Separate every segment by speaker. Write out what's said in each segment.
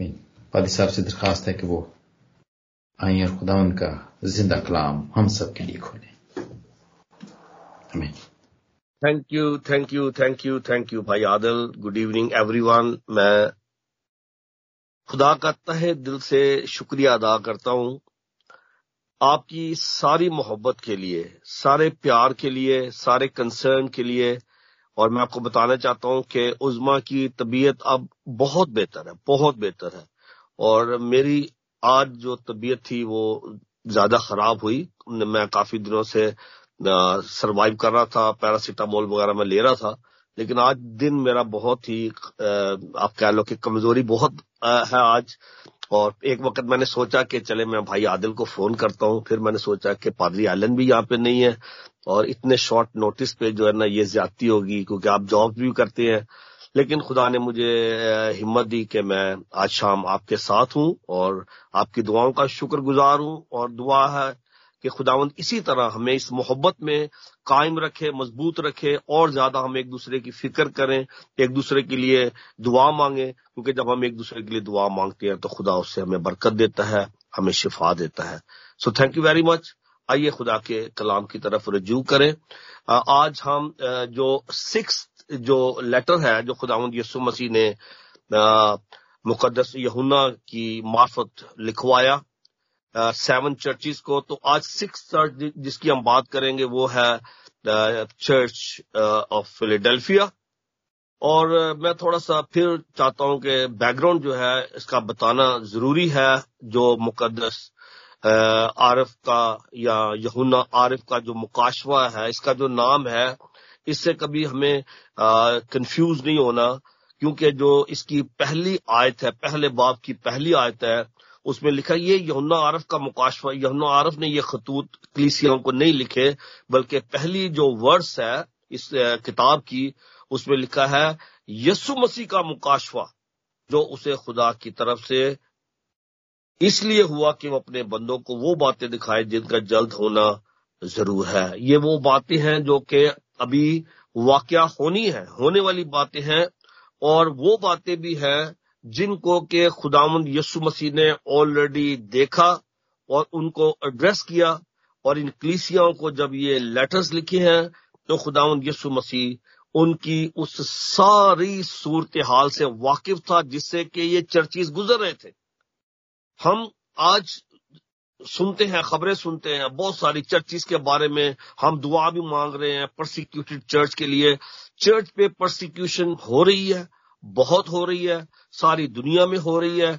Speaker 1: पादी साहब से दरखास्त है कि वो आई और खुदा उनका ज़िंदा कलाम हम सब के लिए खोले।
Speaker 2: Thank you thank you thank you thank you भाई आदल। गुड इवनिंग एवरीवन मैं खुदा का तहे दिल से शुक्रिया अदा करता हूँ आपकी सारी मोहब्बत के लिए, सारे प्यार के लिए, सारे कंसर्न के लिए और मैं आपको बताना चाहता हूँ कि उजमा की तबीयत अब बहुत बेहतर है, बहुत बेहतर है। और मेरी आज जो तबीयत थी वो ज़्यादा खराब हुई। मैं काफ़ी दिनों से सरवाइव कर रहा था पैरासीटामोल वगैरह मैं ले रहा था। लेकिन आज दिन मेरा बहुत ही आप कह लो कि कमज़ोरी बहुत है आज। और एक वक्त मैंने सोचा कि चले मैं भाई आदिल को फ़ोन करता हूँ, फिर मैंने सोचा कि पादरी आलन भी यहाँ पे नहीं है, और इतने शॉर्ट नोटिस पे जो है ना ये ज्यादती होगी, क्योंकि आप जॉब भी करते हैं। लेकिन खुदा ने मुझे हिम्मत दी कि मैं आज शाम आपके साथ हूँ, और आपकी दुआओं का शुक्रगुजार हूँ, और दुआ है कि खुदावंद इसी तरह हमें इस मोहब्बत में कायम रखे, मज़बूत रखे और ज़्यादा हम एक दूसरे की फ़िक्र करें, एक दूसरे के लिए दुआ मांगे, क्योंकि जब हम एक दूसरे के लिए दुआ मांगते हैं तो खुदा उससे हमें बरकत देता है, हमें शिफा देता है। So thank you very much आइए खुदा के कलाम की तरफ़ रजू करें। आज हम जो सिक्स जो लेटर है, जो खुदावंद यसु मसीह ने मुकदस यहुना की मार्फत लिखवाया सेवन चर्चिस को तो आज सिक्स चर्च जिसकी हम बात करेंगे वो है चर्च ऑफ़ फिलेडेल्फिया और मैं थोड़ा सा फिर चाहता हूँ कि बैकग्राउंड जो है, इसका बताना ज़रूरी है, जो मुकदस आरफ का या यहुना आरफ का जो मुकाशवा है, इसका जो नाम है, इससे कभी हमें कंफ्यूज नहीं होना, क्योंकि जो इसकी पहली आयत है, पहले बाप की पहली आयत है उसमें लिखा, ये यमुना आरफ का मुकाशवा यमुना आरफ ने ये खतूत कलीसियाओं को नहीं लिखे, बल्कि पहली जो वर्ड्स है, इस किताब की, उसमें लिखा है यसु मसीह का मुकाशवा जो उसे खुदा की तरफ़ से इसलिए हुआ कि वो अपने बंदों को वो बातें दिखाए जिनका जल्द होना ज़रूर है। ये वो बातें हैं जो कि अभी वाक्य होनी है, होने वाली बातें हैं, और वो बातें भी हैं जिनको के खुदामंद यसु मसीह ने ऑलरेडी देखा और उनको एड्रेस किया और इन कलीसियाओं को जब ये लेटर्स लिखे हैं तो खुदामंद यसु मसीह उनकी उस सारी सूरत हाल से वाकिफ था जिससे कि ये चर्चिस गुजर रहे थे। हम आज सुनते हैं, खबरें सुनते हैं, बहुत सारी चर्चिस के बारे में हम दुआ भी मांग रहे हैं प्रोसिक्यूटेड चर्च के लिए। चर्च पे प्रोसिक्यूशन हो रही है, बहुत हो रही है सारी दुनिया में हो रही है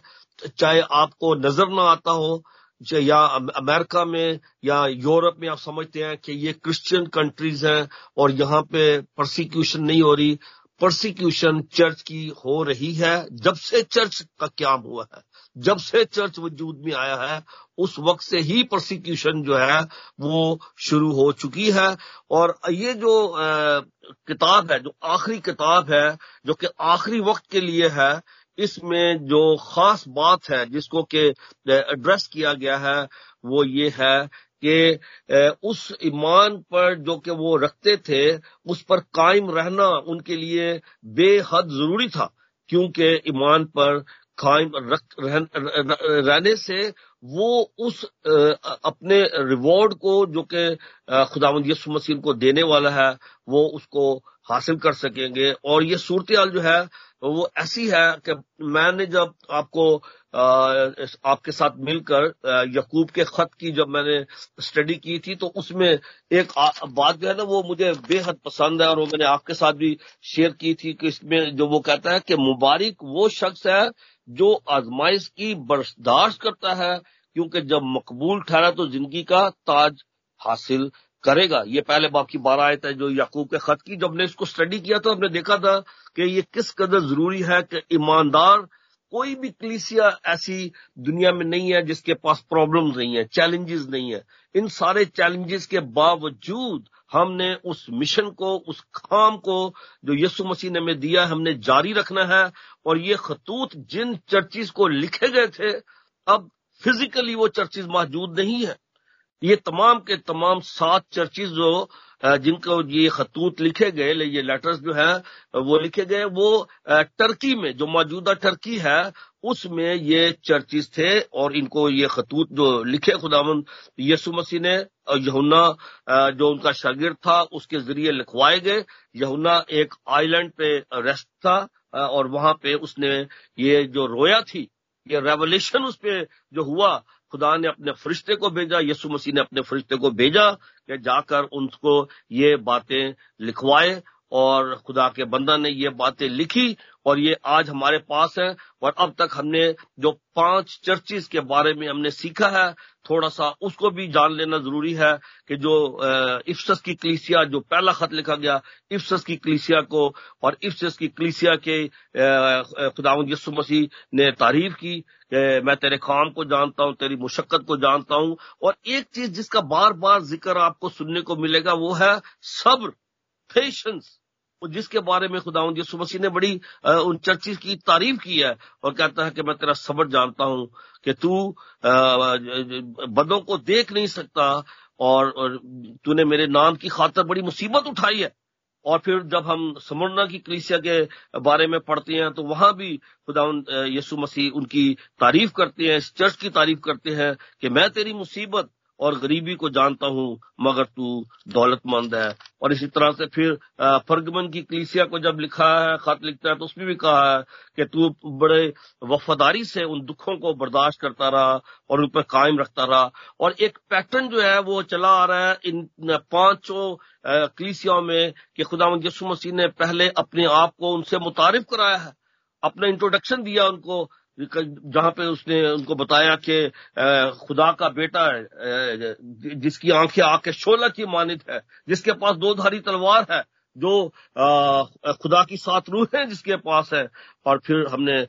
Speaker 2: चाहे आपको नज़र ना आता हो या अमेरिका में या यूरोप में आप समझते हैं कि ये क्रिश्चियन कंट्रीज़ हैं और यहाँ पे प्रोसिक्यूशन नहीं हो रही। प्रोसिक्यूशन चर्च की हो रही है। जब से चर्च का क्या हुआ है जब से चर्च वजूद में आया है उस वक्त से ही प्रोसिक्यूशन जो है वो शुरू हो चुकी है। और ये जो आ, किताब है जो आखिरी किताब है जो कि आखिरी वक्त के लिए है इसमें जो खास बात है, जिसको कि एड्रेस किया गया है, वो ये है कि उस ईमान पर जो कि वो रखते थे, उस पर कायम रहना उनके लिए बेहद ज़रूरी था, क्योंकि ईमान पर कायम रहने से वो उस अपने रिवॉर्ड को जो कि खुदावंद यसु मसीह को देने वाला है, वो उसको हासिल कर सकेंगे। और ये सूरत जो है वो ऐसी है कि मैंने जब आपको आपके साथ मिलकर यकूब के खत की जब मैंने स्टडी की थी तो उसमें एक बात जो है ना, वो मुझे बेहद पसंद है और वो मैंने आपके साथ भी शेयर की थी कि इसमें जो वो कहता है कि मुबारक वो शख्स है जो आजमाइश की बर्दाश्त करता है, क्योंकि जब मकबूल ठहरा तो ज़िंदगी का ताज हासिल करेगा। ये पहले बाप की बारह आयत है जो याकूब के खत की, जब हमने इसको स्टडी किया तो हमने देखा था कि ये किस कदर ज़रूरी है कि ईमानदार कोई भी कलीसिया ऐसी दुनिया में नहीं है जिसके पास प्रॉब्लम नहीं है चैलेंजेस नहीं है। इन सारे चैलेंजेस के बावजूद हमने उस मिशन को, उस काम को जो यीशु मसीह ने हमें दिया हमने जारी रखना है और ये खतूत जिन चर्चिस को लिखे गए थे, अब फिजिकली वो चर्चिस मौजूद नहीं है। ये तमाम के तमाम सात चर्चिस जो जिनको ये खतूत लिखे गए ये लेटर्स जो है, वो लिखे गए, वो टर्की में, जो मौजूदा टर्की है, उसमें ये चर्चिस थे और इनको ये खतूत जो लिखे खुदावन यसु मसीह ने यहुना जो उनका शागिर था, उसके ज़रिए लिखवाए गए। यहुना एक आइलैंड पे रेस्ट था और वहाँ पे उसने ये जो रोया थी, ये रेवल्यूशन उस पर जो हुआ खुदा ने अपने फरिश्ते को भेजा यसु मसीह ने अपने फरिश्ते को भेजा कि जाकर उनको ये बातें लिखवाए और खुदा के बंदा ने ये बातें लिखी और ये आज हमारे पास है और अब तक हमने जो पाँच चर्चिस के बारे में हमने सीखा है थोड़ा सा उसको भी जान लेना ज़रूरी है कि जो इफ्सस की कलीसिया, जो पहला खत लिखा गया, इफ्सस की कलीसिया को और इफ्सस की कलीसिया के खुदावंद यसु मसीह ने तारीफ़ की मैं तेरे काम को जानता हूँ, तेरी मुशक्कत को जानता हूँ और एक चीज़ जिसका बार बार ज़िक्र आपको सुनने को मिलेगा वो है सब्र पेशेंस जिसके बारे में खुदा यसु मसीह ने बड़ी उन चर्चिस की तारीफ़ की है और कहता है कि मैं तेरा सबर जानता हूँ कि तू बदों को देख नहीं सकता और, और तूने मेरे नाम की खातर बड़ी मुसीबत उठाई है। और फिर जब हम समरना की कलीसिया के बारे में पढ़ते हैं तो वहाँ भी खुदा यसु मसीह उनकी तारीफ़ करते हैं इस चर्च की तारीफ़ करते हैं कि मैं तेरी मुसीबत और गरीबी को जानता हूँ, मगर तू दौलतमंद है। और इसी तरह से फिर फर्गमन की कलीसिया को जब लिखा है, खत लिखता है तो उसमें भी कहा है कि तू बड़े वफादारी से उन दुखों को बर्दाश्त करता रहा और उन पर कायम रखता रहा। और एक पैटर्न जो है, वो चला आ रहा है इन पाँचों कलीसियाओं में कि खुदा यसु मसीह ने पहले अपने आप को उनसे मुतारिफ कराया है, अपना इंट्रोडक्शन दिया उनको जहाँ पे उसने उनको बताया कि खुदा का बेटा है जिसकी आँखें आके शोला की मानित है, जिसके पास दो धारी तलवार है, जो खुदा की सात रूह है जिसके पास है। और फिर हमने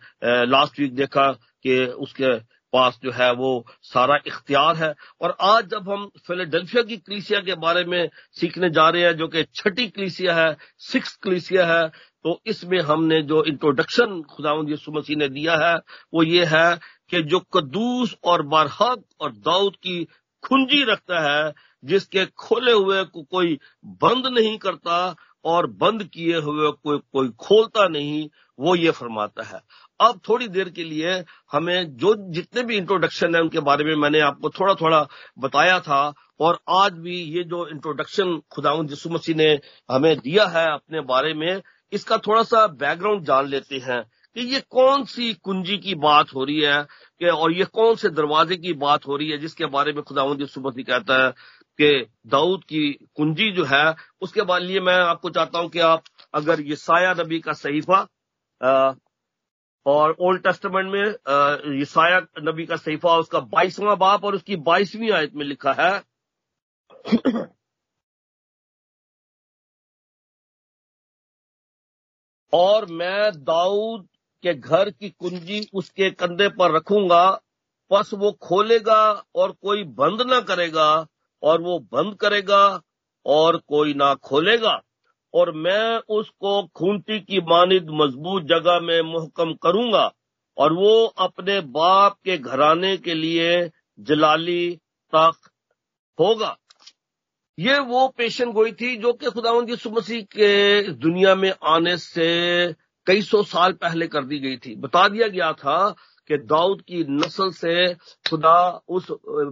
Speaker 2: लास्ट वीक देखा कि उसके पास जो है वो सारा इख्तियार है। और आज जब हम फिलाडेल्फिया की कलीसिया के बारे में सीखने जा रहे हैं, जो कि छठी कलीसिया है सिक्स कलीसिया है तो इसमें हमने जो इंट्रोडक्शन खुदावंद यसु मसीह ने दिया है, वो ये है कि जो कदूस और बरहक और दाऊद की खुंजी रखता है, जिसके खोले हुए को कोई बंद नहीं करता और बंद किए हुए कोई कोई खोलता नहीं, वो ये फरमाता है। अब थोड़ी देर के लिए हमें जो जितने भी इंट्रोडक्शन है, उनके बारे में मैंने आपको थोड़ा थोड़ा बताया था, और आज भी ये जो इंट्रोडक्शन खुदाउन यसु मसीह ने हमें दिया है अपने बारे में इसका थोड़ा सा बैकग्राउंड जान लेते हैं कि ये कौन सी कुंजी की बात हो रही है कि, और ये कौन से दरवाजे की बात हो रही है जिसके बारे में खुदावंद सुबह कहता है कि दाऊद की कुंजी जो है, उसके बाद लिए मैं आपको चाहता हूँ कि आप अगर ये साया नबी का सहीफा और ओल्ड टेस्टमेंट में ये साया नबी का सहीफा, उसका बाईसवां बाप और उसकी बाईसवीं आयत में लिखा है और मैं दाऊद के घर की कुंजी उसके कंधे पर रखूँगा, बस वो खोलेगा और कोई बंद ना करेगा, और वो बंद करेगा और कोई ना खोलेगा। और मैं उसको खूंटी की मानिद मज़बूत जगह में मुहकम करूँगा, और वो अपने बाप के घराने के लिए जलाली तक होगा। ये वो पेशन गोई थी जो कि खुदावंद यसु मसीह के दुनिया में आने से कई सौ साल पहले कर दी गई थी। बता दिया गया था कि दाऊद की नस्ल से खुदा उस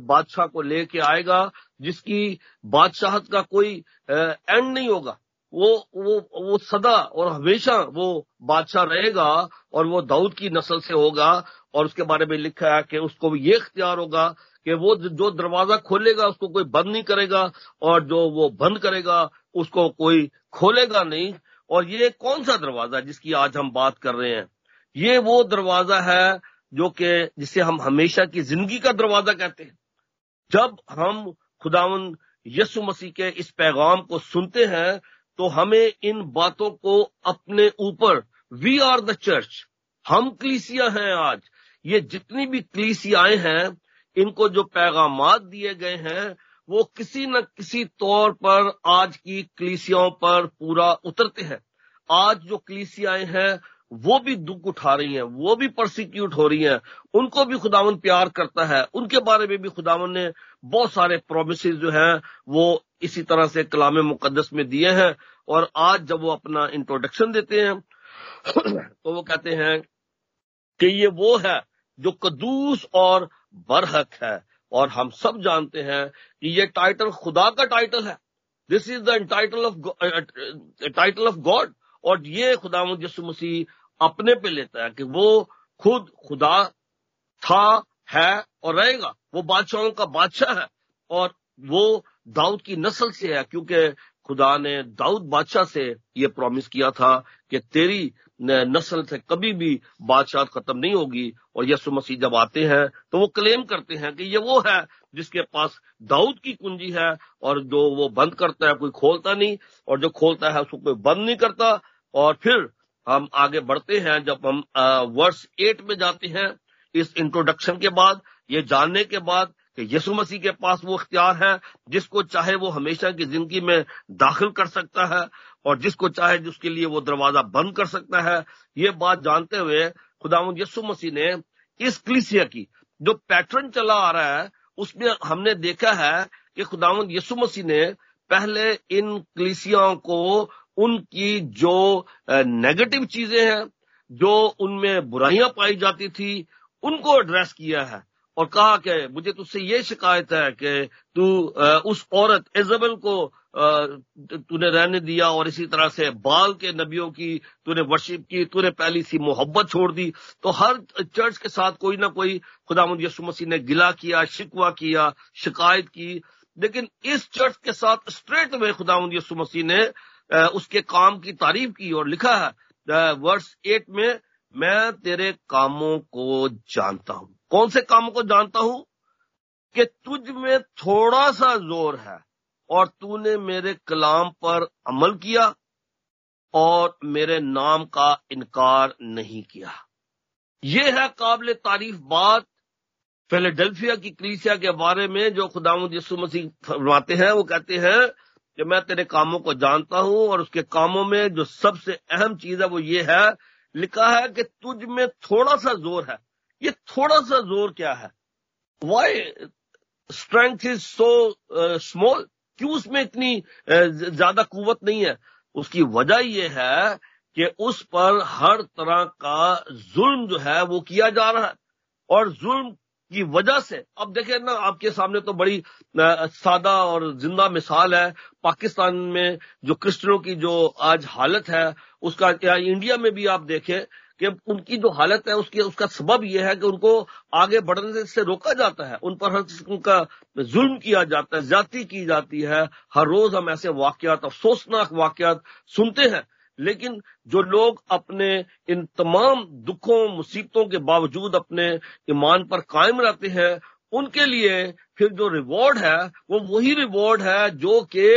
Speaker 2: बादशाह को लेके आएगा, जिसकी बादशाहत का कोई एंड नहीं होगा। वो वो वो सदा और हमेशा वो बादशाह रहेगा और वो दाऊद की नस्ल से होगा और उसके बारे में लिखा है कि उसको ये इख्तियार होगा कि वो जो दरवाज़ा खोलेगा, उसको कोई बंद नहीं करेगा और जो वो बंद करेगा, उसको कोई खोलेगा नहीं। और ये कौन सा दरवाज़ा जिसकी आज हम बात कर रहे हैं? ये वो दरवाज़ा है जो कि, जिसे हम हमेशा की ज़िंदगी का दरवाज़ा कहते हैं। जब हम खुदावन यसु मसीह के इस पैगाम को सुनते हैं तो हमें इन बातों को अपने ऊपर वी आर द चर्च हम क्लीसिया हैं आज। ये जितनी भी क्लीसियाएँ हैं इनको जो पैगाम दिए गए हैं, वो किसी न किसी तौर पर आज की कलीसियाओं पर पूरा उतरते हैं। आज जो कलीसियाएँ हैं, वो भी दुख उठा रही हैं, वो भी प्रोसिक्यूट हो रही हैं। उनको भी खुदावन प्यार करता है। उनके बारे में भी खुदावन ने बहुत सारे प्रोमिस जो हैं, वो इसी तरह से कलाम मुकदस में दिए हैं और आज जब वो अपना इंट्रोडक्शन देते हैं तो वो कहते हैं कि ये वो है जो कदूस और बरहक है। और हम सब जानते हैं कि ये टाइटल खुदा का टाइटल है। This is the title of title of God और ये खुदा यसु मसीह अपने पे लेता है कि वो खुद खुदा था, है और रहेगा। वो बादशाहों का बादशाह है। और वो दाऊद की नस्ल से है, क्योंकि खुदा ने दाऊद बादशाह से ये प्रॉमिस किया था कि तेरी नस्ल से कभी भी बादशाह खत्म नहीं होगी और यसु मसीह जब आते हैं तो वो क्लेम करते हैं कि ये वो है जिसके पास दाऊद की कुंजी है और जो वो बंद करता है, कोई खोलता नहीं और जो खोलता है, उसको कोई बंद नहीं करता। और फिर हम आगे बढ़ते हैं, जब हम वर्ष एट में जाते हैं, इस इंट्रोडक्शन के बाद, ये जानने के बाद कि यसु मसीह के पास वो इख्तियार है, जिसको चाहे वो हमेशा की ज़िंदगी में दाखिल कर सकता है और जिसको चाहे जिसके लिए वो दरवाज़ा बंद कर सकता है। ये बात जानते हुए खुदा यसु मसीह ने इस क्लिसिया की जो पैटर्न चला आ रहा है, उसमें हमने देखा है कि खुदावंद यसु मसीह ने पहले इन क्लिसियाओं को उनकी जो नेगेटिव चीज़ें हैं, जो उनमें बुराइयाँ पाई जाती थी, उनको एड्रेस किया है। और कहा कि मुझे तुझसे ये शिकायत है कि तू उस औरत इजबल को तूने रहने दिया और इसी तरह से बाल के नबियों की तूने वर्शिप की, तूने पहली सी मोहब्बत छोड़ दी। तो हर चर्च के साथ कोई ना कोई खुदा यसु मसीह ने गिला किया, शिकवा किया, शिकायत की। लेकिन इस चर्च के साथ स्ट्रेट में खुदा यसु मसीह ने उसके काम की तारीफ़ की और लिखा है वर्ष एट में मैं तेरे कामों को जानता हूँ। कौन से कामों को जानता हूँ? कि तुझ में थोड़ा सा ज़ोर है और तूने मेरे कलाम पर अमल किया और मेरे नाम का इनकार नहीं किया। यह है काबिल तारीफ़ बात फिलाडेल्फिया की क्रीसिया के बारे में जो खुदामुद यसु मसीह फरमाते हैं। वो कहते हैं कि मैं तेरे कामों को जानता हूँ और उसके कामों में जो सबसे अहम चीज़ है वो ये है लिखा है कि तुझ में थोड़ा सा ज़ोर है। ये थोड़ा सा ज़ोर क्या है? Why strength is so small क्यों उसमें इतनी uh, ज़्यादा कुवत नहीं है? उसकी वजह यह है कि उस पर हर तरह का जुल्म जो है वो किया जा रहा है। और जुल्म की वजह से। अब देखें ना, आपके सामने तो बड़ी सादा और ज़िंदा मिसाल है। पाकिस्तान में जो क्रिश्चियनों की जो आज हालत है, उसका इंडिया में भी आप देखें कि उनकी जो हालत है, उसकी, उसका सबब यह है कि उनको आगे बढ़ने से रोका जाता है। उन पर हर किस्म का जुल्म किया जाता है जाति की जाती है। हर रोज हम ऐसे वाकयात, अफसोसनाक वाकयात सुनते हैं। लेकिन जो लोग अपने इन तमाम दुखों, मुसीबतों के बावजूद अपने ईमान पर कायम रहते हैं, उनके लिए फिर जो रिवॉर्ड है, वो वही रिवॉर्ड है जो कि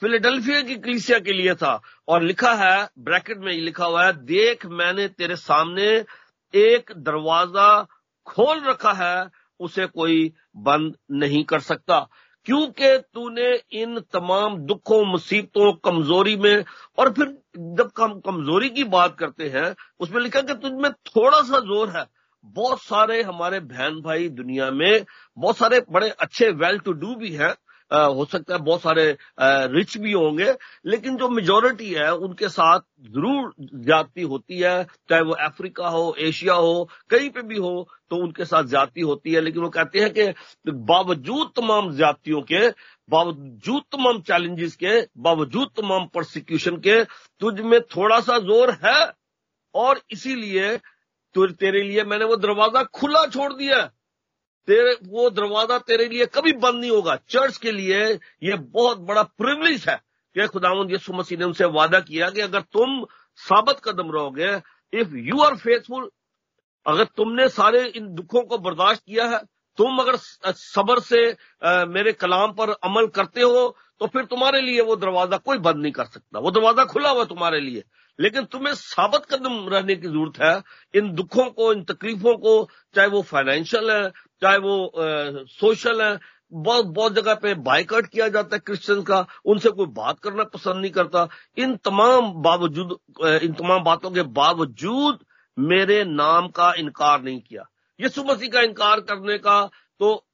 Speaker 2: फिलाडेल्फिया की क्लीसिया के लिए था। और लिखा है, ब्रैकेट में लिखा हुआ है, देख मैंने तेरे सामने एक दरवाज़ा खोल रखा है, उसे कोई बंद नहीं कर सकता। क्योंकि तूने इन तमाम दुखों, मुसीबतों, कमज़ोरी में, और फिर जब हम कमज़ोरी की बात करते हैं, उसमें लिखा कि तुझमें थोड़ा सा ज़ोर है। बहुत सारे हमारे बहन भाई दुनिया में, बहुत सारे बड़े अच्छे वेल टू डू भी हैं हो सकता है बहुत सारे रिच भी होंगे, लेकिन जो मेजोरिटी है, उनके साथ ज़रूर ज्यादती होती है, चाहे वो अफ्रीका हो, एशिया हो, कहीं पे भी हो तो उनके साथ ज्यादती होती है। लेकिन वो कहते हैं कि बावजूद तमाम ज्यादतियों के, बावजूद तमाम चैलेंजेस के, बावजूद तमाम प्रोसिक्यूशन के, तुझ में थोड़ा सा ज़ोर है, और इसीलिए तेरे लिए मैंने वो दरवाज़ा खुला छोड़ दिया तेरे वो दरवाज़ा तेरे लिए कभी बंद नहीं होगा। चर्च के लिए ये बहुत बड़ा प्रिवलेज है कि खुदावंद यसु मसीह ने उनसे वादा किया कि अगर तुम साबत कदम रहोगे इफ़ यू आर फेथफुल अगर तुमने सारे इन दुखों को बर्दाश्त किया है तुम अगर सबर से आ, मेरे कलाम पर अमल करते हो तो फिर तुम्हारे लिए वो दरवाज़ा कोई बंद नहीं कर सकता। वो दरवाज़ा खुला हुआ तुम्हारे लिए। लेकिन तुम्हें साबित कदम रहने की ज़रूरत है। इन दुखों को, इन तकलीफों को, चाहे वो फाइनेंशियल है, चाहे वो सोशल है, बहुत बहुत जगह पे बाइकआउट किया जाता है क्रिश्चियन का। उनसे कोई बात करना पसंद नहीं करता। इन तमाम बावजूद इन तमाम बातों के बावजूद मेरे नाम का इनकार नहीं किया। यीशु मसीह का इनकार करने का तो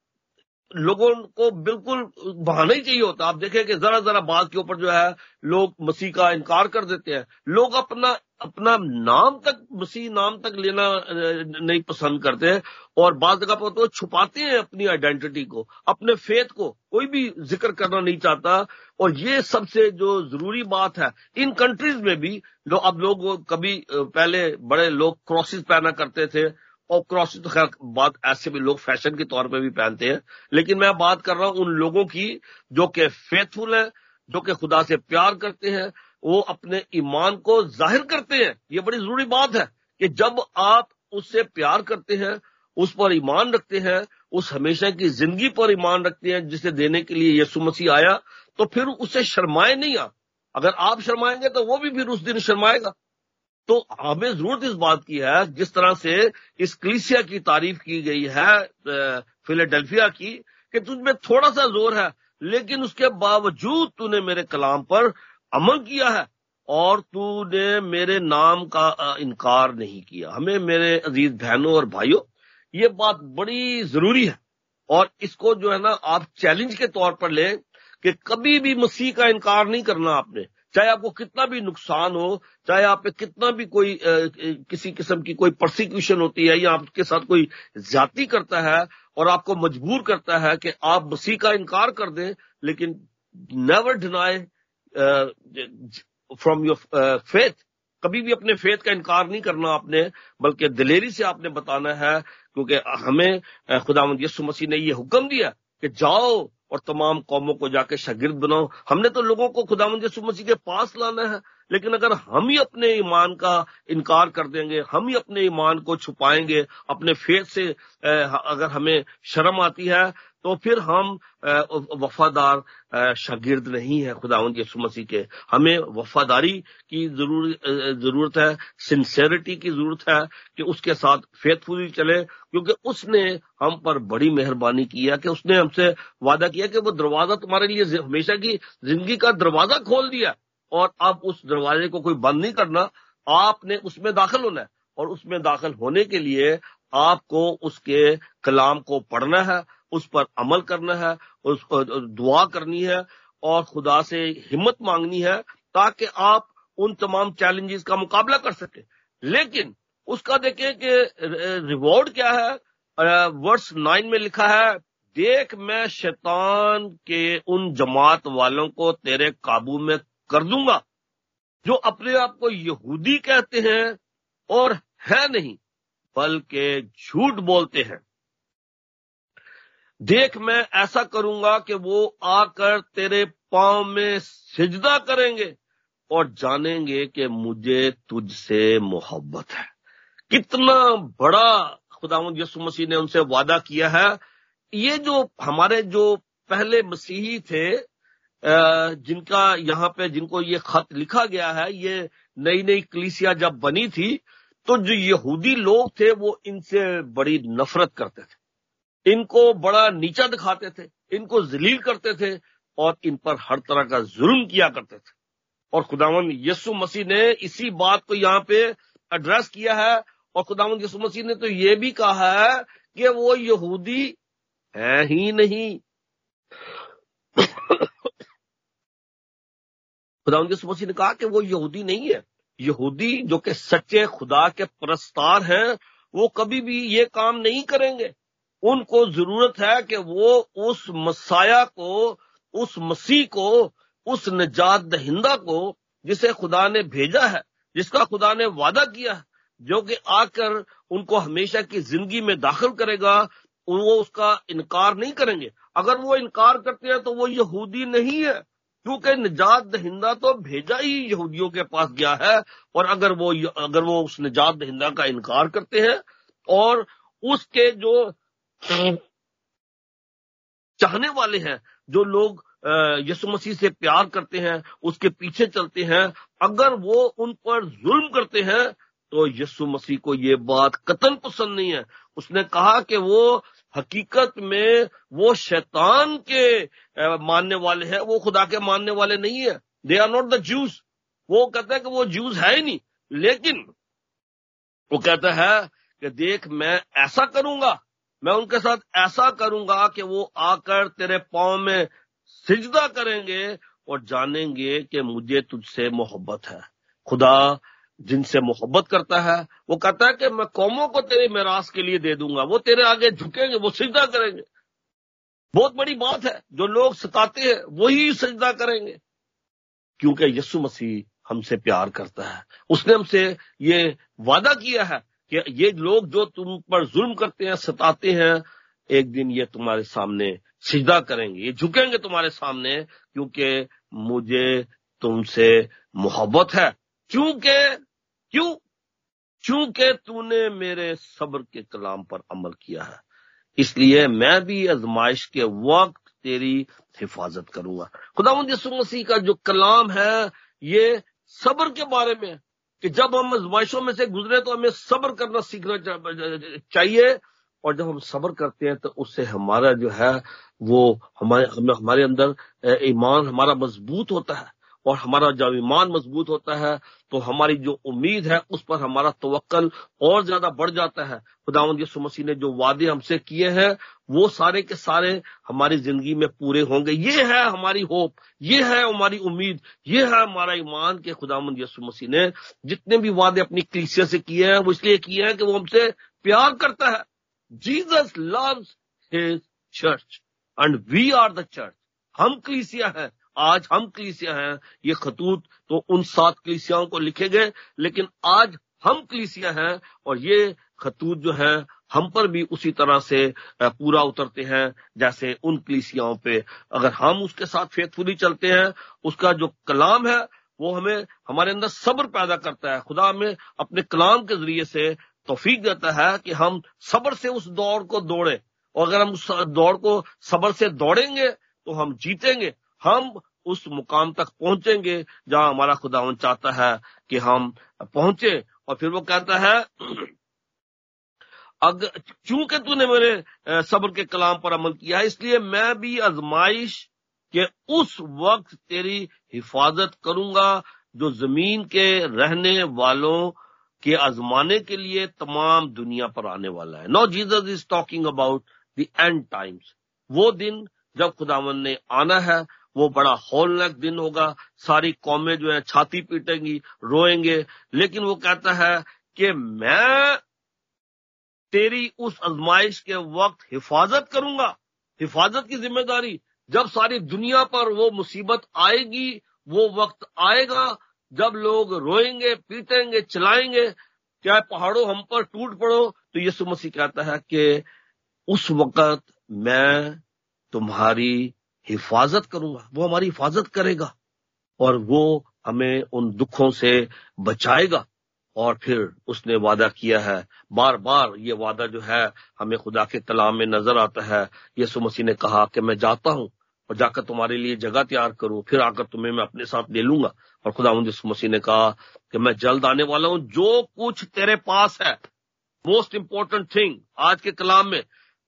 Speaker 2: लोगों को बिल्कुल बहाना ही चाहिए होता। आप देखें कि जरा जरा बात के ऊपर जो है, लोग मसीह का इनकार कर देते हैं। लोग अपना अपना नाम तक, मसीह नाम तक लेना नहीं पसंद करते हैं और बात जगह पर तो छुपाते हैं अपनी आइडेंटिटी को, अपने फेथ को। कोई भी ज़िक्र करना नहीं चाहता। और ये सबसे जो ज़रूरी बात है, इन कंट्रीज़ में भी जो अब लोग कभी पहले बड़े लोग क्रॉसेस पहना करते थे। और क्रॉस तो खैर बात ऐसे भी लोग फ़ैशन के तौर पे भी पहनते हैं। लेकिन मैं बात कर रहा हूँ उन लोगों की जो कि फेथफुल है, जो कि खुदा से प्यार करते हैं, वो अपने ईमान को ज़ाहिर करते हैं। ये बड़ी ज़रूरी बात है कि जब आप उससे प्यार करते हैं, उस पर ईमान रखते हैं, उस हमेशा की ज़िंदगी पर ईमान रखते हैं, जिसे देने के लिए यीशु मसीह आया तो फिर उसे शर्माए नहीं आ अगर आप शर्माएँगे तो वो भी फिर उस दिन शर्माएगा। तो हमें ज़रूरत इस बात की है, जिस तरह से इस क्लिसिया की तारीफ़ की गई है फिलेडेल्फिया की, कि तुझमें थोड़ा सा ज़ोर है, लेकिन उसके बावजूद तूने मेरे कलाम पर अमल किया है, और तूने मेरे नाम का इनकार नहीं किया। हमें मेरे अज़ीज़ बहनों और भाइयों, ये बात बड़ी ज़रूरी है, और इसको जो है ना आप चैलेंज के तौर पर लें, कि कभी भी मसीह का इनकार नहीं करना आपने। चाहे आपको कितना भी नुकसान हो चाहे आप पे कितना भी कोई आ, किसी किस्म की कोई प्रोसिक्यूशन होती है या आपके साथ कोई ज़्यादा करता है और आपको मजबूर करता है कि आप मसीह का इनकार कर दें लेकिन never deny from your faith कभी भी अपने फेथ का इनकार नहीं करना आपने बल्कि दिलेरी से आपने बताना है क्योंकि हमें खुदा यसु मसीह ने यह हुक्म दिया कि जाओ और तमाम कौमों को जाके शागिर्द बनाओ। हमने तो लोगों को खुदा यसु मसीह के पास लाना है, लेकिन अगर हम ही अपने ईमान का इनकार कर देंगे, हम ही अपने ईमान को छुपाएँगे, अपने फेस से अगर हमें शर्म आती है तो फिर हम वफादार शागिर्द नहीं है खुदा यसु मसीह के। हमें वफादारी की ज़रूर ज़रूरत है सिंसेरिटी की ज़रूरत है कि उसके साथ फेथफुली चले, क्योंकि उसने हम पर बड़ी मेहरबानी की है कि उसने हमसे वादा किया कि वो दरवाज़ा तुम्हारे लिए हमेशा की ज़िंदगी का दरवाज़ा खोल दिया और अब उस दरवाजे को कोई बंद नहीं करना, आपने उसमें दाखिल होना है। और उसमें दाखिल होने के लिए आपको उसके कलाम को पढ़ना है उस पर अमल करना है, उस दुआ करनी है और खुदा से हिम्मत मांगनी है ताकि आप उन तमाम चैलेंजेस का मुकाबला कर सके। लेकिन उसका देखें कि रिवॉर्ड क्या है? वर्ष नाइन में लिखा है, देख मैं शैतान के उन जमात वालों को तेरे काबू में कर दूँगा, जो अपने आप को यहूदी कहते हैं और है नहीं, बल्कि झूठ बोलते हैं। देख मैं ऐसा करूँगा कि वो आकर तेरे पाँव में सिजदा करेंगे और जानेंगे कि मुझे तुझसे मोहब्बत है। कितना बड़ा खुदा यसु मसीह ने उनसे वादा किया है। ये जो हमारे जो पहले मसीही थे जिनका यहाँ पे जिनको ये खत लिखा गया है, ये नई नई कलीसिया जब बनी थी तो जो यहूदी लोग थे, वो इनसे बड़ी नफरत करते थे। इनको बड़ा नीचा दिखाते थे, इनको जलील करते थे और इन पर हर तरह का जुल्म किया करते थे। और खुदावन यसु मसीह ने इसी बात को यहाँ पे एड्रेस किया है और खुदावन यसु मसीह ने तो ये भी कहा है कि वो यहूदी है ही नहीं। खुदा उनके मसीह ने कहा कि वो यहूदी नहीं है। यहूदी जो कि सच्चे खुदा के प्रस्तार हैं, वो कभी भी ये काम नहीं करेंगे। उनको ज़रूरत है कि वो उस मसाया को, उस मसीह को, उस निजात दहिंदा को, जिसे खुदा ने भेजा है, जिसका खुदा ने वादा किया है, जो कि आकर उनको हमेशा की ज़िंदगी में दाखिल करेगा, वो उसका इनकार नहीं करेंगे। अगर वो इनकार करते हैं तो वो यहूदी नहीं है, क्योंकि निजात दहिंदा तो भेजा ही यहूदियों के पास गया है, और अगर वो अगर वो उस निजात दहिंदा का इनकार करते हैं, और उसके जो चाहने वाले हैं, जो लोग यसु मसीह से प्यार करते हैं, उसके पीछे चलते हैं, अगर वो उन पर जुल्म करते हैं तो यसु मसीह को ये बात कतन पसंद नहीं है। उसने कहा कि वो हकीकत में वो शैतान के मानने वाले हैं, वो खुदा के मानने वाले नहीं है। They are not the Jews वो कहता है कि वो जूस है ही नहीं। लेकिन वो कहता है कि देख, मैं ऐसा करूँगा मैं उनके साथ ऐसा करूँगा कि वो आकर तेरे पाँव में सिजदा करेंगे और जानेंगे कि मुझे तुझसे मोहब्बत है। खुदा जिनसे मोहब्बत करता है, वो कहता है कि मैं कौमों को तेरे मेरास के लिए दे दूँगा। वो तेरे आगे झुकेंगे, वो सिजदा करेंगे। बहुत बड़ी बात है। जो लोग सताते हैं, वही सजदा करेंगे। क्योंकि यस्सु मसीह हमसे प्यार करता है। उसने हमसे ये वादा किया है कि ये लोग जो तुम पर जुल्म करते हैं, सताते हैं, एक दिन ये तुम्हारे सामने सिजदा करेंगे। ये झुकेंगे तुम्हारे सामने क्योंकि मुझे तुमसे मोहब्बत है। क्योंकि क्यों? क्योंकि तूने मेरे सब्र के कलाम पर अमल किया है। इसलिए मैं भी आजमाइश के वक्त तेरी हिफाजत करूँगा। खुदा मसीह का जो कलाम है, ये सब्र के बारे में कि जब हम आजमाइशों में से गुजरे तो हमें सब्र करना सीखना चाहिए। और जब हम सब्र करते हैं तो उससे हमारा जो है, वो हमारे हमारे अंदर ईमान हमारा मज़बूत होता है। और हमारा जब ईमान मज़बूत होता है तो हमारी जो उम्मीद है, उस पर हमारा तवक्ल और ज़्यादा बढ़ जाता है। खुदावंद यसु मसीह ने जो वादे हमसे किए हैं, वो सारे के सारे हमारी ज़िंदगी में पूरे होंगे। ये है हमारी होप, ये है हमारी उम्मीद, ये है हमारा ईमान के खुदावंद यसु मसीह ने जितने भी वादे अपनी क्लीसिया से किए हैं, वो इसलिए किए हैं कि वो हमसे प्यार करता है। Jesus loves his church and we are the church. हम क्लीसिया है आज हम कलीसिया हैं, ये खतूत तो उन सात कलीसियाओं को लिखे गए लेकिन आज हम कलीसिया हैं, और ये खतूत जो है, हम पर भी उसी तरह से पूरा उतरते हैं, जैसे उन कलीसियाओं पे। अगर हम उसके साथ फेथफुली चलते हैं, उसका जो कलाम है, वो हमें, हमारे अंदर सब्र पैदा करता है। खुदा हमें अपने कलाम के ज़रिए से तोफीक देता है कि हम सब्र से उस दौड़ को दौड़े। और अगर हम उस दौड़ को सब्र से दौड़ेंगे तो हम जीतेंगे। हम उस मुकाम तक पहुँचेंगे जहाँ हमारा खुदावन चाहता है कि हम पहुँचे। और फिर वो कहता है अगर चूँकि तूने मेरे सब्र के कलाम पर अमल किया है, इसलिए मैं भी आजमाइश के उस वक्त तेरी हिफाजत करूँगा जो ज़मीन के रहने वालों के आजमाने के लिए तमाम दुनिया पर आने वाला है। No Jesus is talking about the end times वो दिन जब खुदावन ने आना है वो बड़ा हॉलनक दिन होगा, सारी कौमें जो है छाती पीटेंगी, रोएँगे। लेकिन वो कहता है कि मैं तेरी उस आजमाइश के वक्त हिफाजत करूँगा, हिफाजत की ज़िम्मेदारी। जब सारी दुनिया पर वो मुसीबत आएगी, वो वक्त आएगा, जब लोग रोएँगे, पीटेंगे चलाएँगे क्या पहाड़ों हम पर टूट पड़ो तो यीशु मसीह कहता है कि उस वक्त मैं तुम्हारी हिफाजत करूँगा, वो हमारी हिफाजत करेगा और वो हमें उन दुखों से बचाएगा। और फिर उसने वादा किया है बार बार ये वादा जो है हमें खुदा के कलाम में नज़र आता है। यसु मसीह ने कहा कि मैं जाता हूँ और जाकर तुम्हारे लिए जगह तैयार करूँ, फिर आकर तुम्हें मैं अपने साथ ले लूँगा। और खुदा यसु मसीह ने कहा कि मैं जल्द आने वाला हूँ, जो कुछ तेरे पास है मोस्ट इंपॉर्टेंट थिंग आज के कलाम में,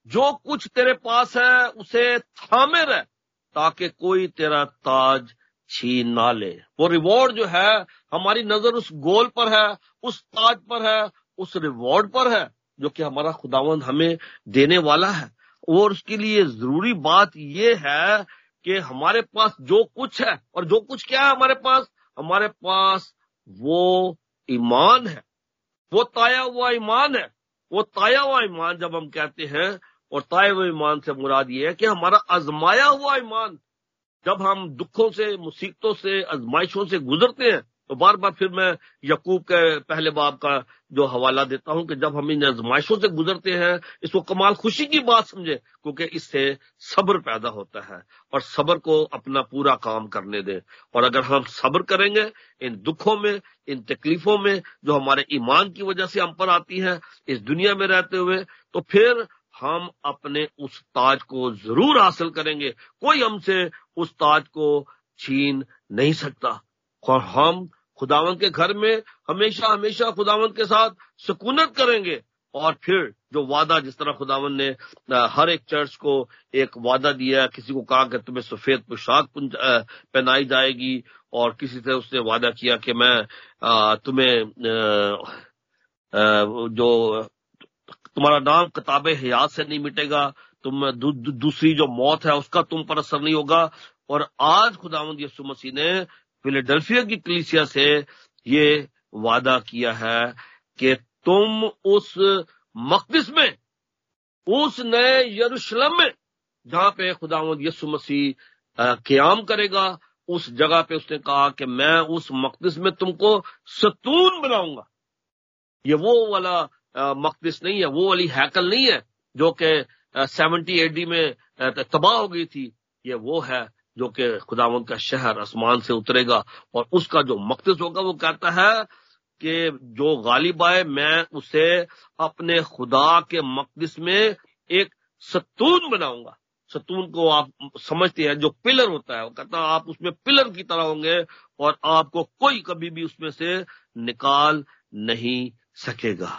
Speaker 2: जो कुछ तेरे पास है, उसे थामे रह। ताकि कोई तेरा ताज छीन ना ले। वो रिवॉर्ड जो है, हमारी नज़र उस गोल पर है, उस ताज पर है, उस रिवॉर्ड पर है, जो कि हमारा खुदावंद हमें देने वाला है। और उसके लिए ज़रूरी बात यह है कि हमारे पास जो कुछ है, और जो कुछ क्या है हमारे पास? हमारे पास वो ईमान है। वो ताया हुआ ईमान है। वो ताया हुआ ईमान जब हम कहते हैं और ताए ईमान से मुराद ये है कि हमारा आजमाया हुआ ईमान, जब हम दुखों से, मुसीबतों से, आजमाइशों से गुजरते हैं तो बार बार फिर मैं यकूब के पहले बाब का जो हवाला देता हूँ कि जब हम इन आजमाइशों से गुजरते हैं, इसको कमाल खुशी की बात समझे, क्योंकि इससे सब्र पैदा होता है और सब्र को अपना पूरा काम करने दें। और अगर हम सब्र करेंगे, इन दुखों में, इन तकलीफों में जो हमारे ईमान की वजह से हम पर आती है, इस दुनिया में रहते हुए तो फिर हम अपने उस ताज को ज़रूर हासिल करेंगे। कोई हमसे उस ताज को छीन नहीं सकता। और हम खुदावन के घर में हमेशा हमेशा खुदावन के साथ सुकूनत करेंगे। और फिर जो वादा जिस तरह खुदावन ने हर एक चर्च को एक वादा दिया, किसी को कहा कि तुम्हें सफ़ेद पोशाक पहनाई जाएगी, और किसी से उसने वादा किया कि मैं तुम्हें जो तुम्हारा नाम किताब हयात से नहीं मिटेगा तुम दू, दू, दूसरी जो मौत है उसका तुम पर असर नहीं होगा। और आज खुदावंद यसु मसीह ने फिलेडेल्फिया की कलीसिया से ये वादा किया है कि तुम उस मकदिस में उस नए यरूशलेम में जहाँ पे खुदावंद यसु मसीह क्याम करेगा उस जगह पे उसने कहा कि मैं उस मकदिस में तुमको सतून बनाऊँगा। ये वो वाला मकदिस नहीं है, वो वाली हैकल नहीं है, जो कि सेवेंटी एडी में तबाह हो गई थी। ये वो है जो कि खुदावंत का शहर आसमान से उतरेगा और उसका जो मकदस होगा वो कहता है कि जो गालिब आए, मैं उसे अपने खुदा के मकदस में एक सतून बनाऊँगा। सतून को आप समझते हैं, जो पिलर होता है, वो कहता है, आप उसमें पिलर की तरह होंगे और आपको कोई कभी भी उसमें से निकाल नहीं सकेगा।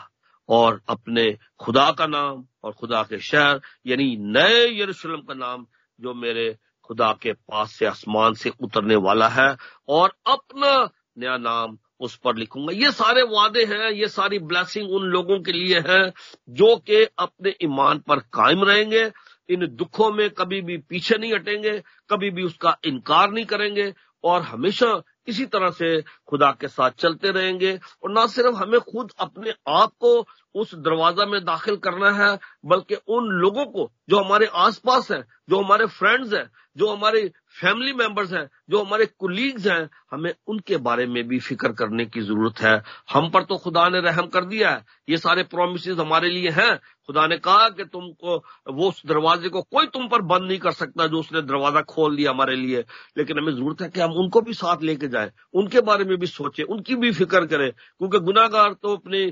Speaker 2: और अपने खुदा का नाम और खुदा के शहर, यानी नए यरूशलेम का नाम जो मेरे खुदा के पास से आसमान से उतरने वाला है, और अपना नया नाम उस पर लिखूँगा। ये सारे वादे हैं, ये सारी ब्लेसिंग उन लोगों के लिए है जो कि अपने ईमान पर कायम रहेंगे, इन दुखों में कभी भी पीछे नहीं हटेंगे, कभी भी उसका इनकार नहीं करेंगे, और हमेशा इसी तरह से खुदा के साथ चलते रहेंगे और ना सिर्फ़ हमें खुद अपने आप को उस दरवाज़ा में दाखिल करना है, बल्कि उन लोगों को जो हमारे आसपास हैं, जो हमारे फ्रेंड्स हैं, जो हमारे फैमिली मेंबर्स हैं, जो हमारे कुलीग्स हैं, हमें उनके बारे में भी फ़िक्र करने की ज़रूरत है। हम पर तो खुदा ने रहम कर दिया है। ये सारे प्रोमिस हमारे लिए हैं। खुदा ने कहा कि तुमको, वो उस दरवाजे को कोई तुम पर बंद नहीं कर सकता जो उसने दरवाज़ा खोल दिया हमारे लिए। लेकिन हमें ज़रूरत है कि हम उनको भी साथ लेके जाए, उनके बारे में भी सोचे, उनकी भी फ़िक्र करें, क्योंकि गुनागार तो अपनी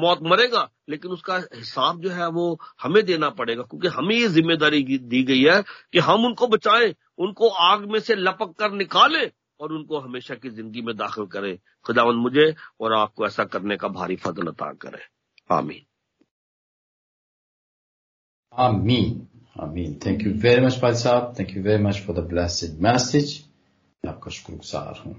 Speaker 2: मौत मरेगा लेकिन उसका हिसाब जो है वो हमें देना पड़ेगा, क्योंकि हमें ये ज़िम्मेदारी दी गई है कि हम उनको बचाएँ, उनको आग में से लपक कर निकालें और उनको हमेशा की ज़िंदगी में दाखिल करें। खुदावन मुझे और आपको ऐसा करने का भारी फजल अता करे। आमीन।
Speaker 1: आमीन। आमीन। थैंक यू वेरी मच भाई साहब। Thank you very much for the blessed message आपका शुक्रगुजार हूँ।